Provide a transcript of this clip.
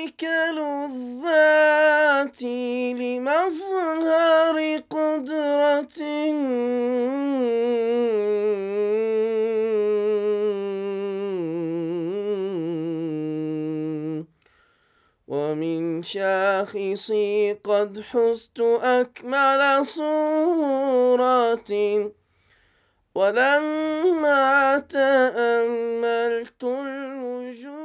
هيكل الذات لمظهر قدرة. ومن شاخصي قد حزت أكمل صورة. ولما تأملت الوجود